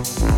Thank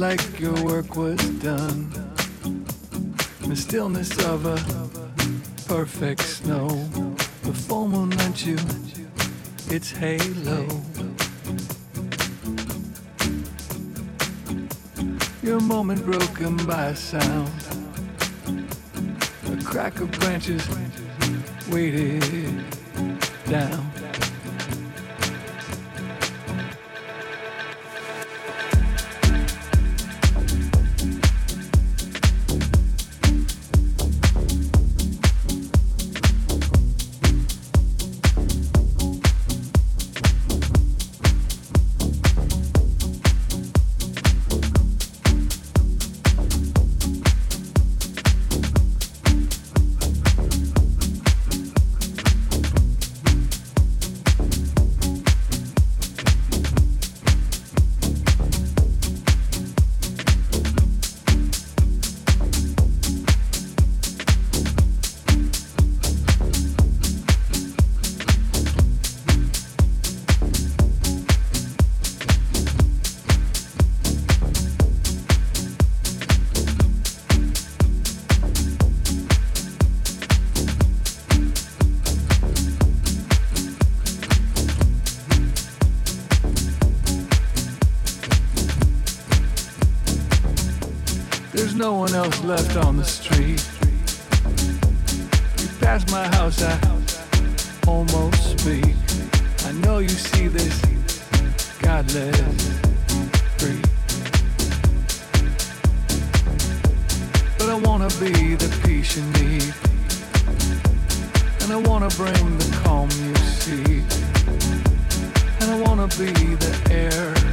Like your work was done. The stillness of a perfect snow. The full moon lent you its halo. Your moment broken by a sound. A crack of branches weighted down. Left on the street. You pass my house, I almost speak. I know you see this godless freak. But I wanna be the peace you need. And I wanna bring the calm you seek. And I wanna be the air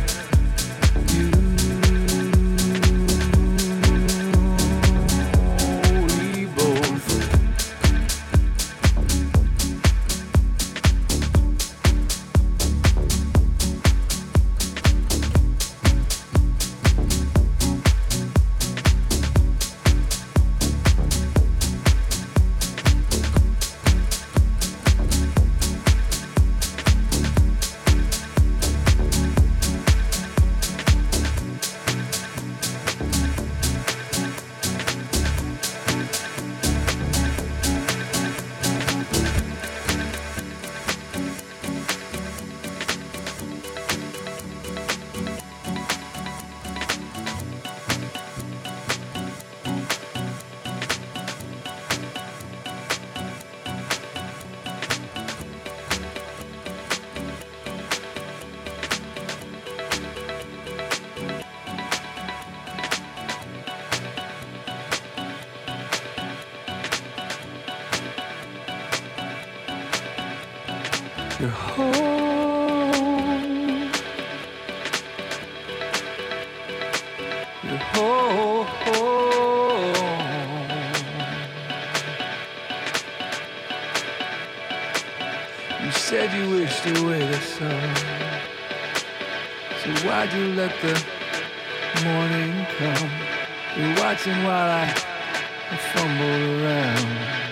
You're. You said you wished away the sun. So why'd you let the morning come? You're watching while I fumble around.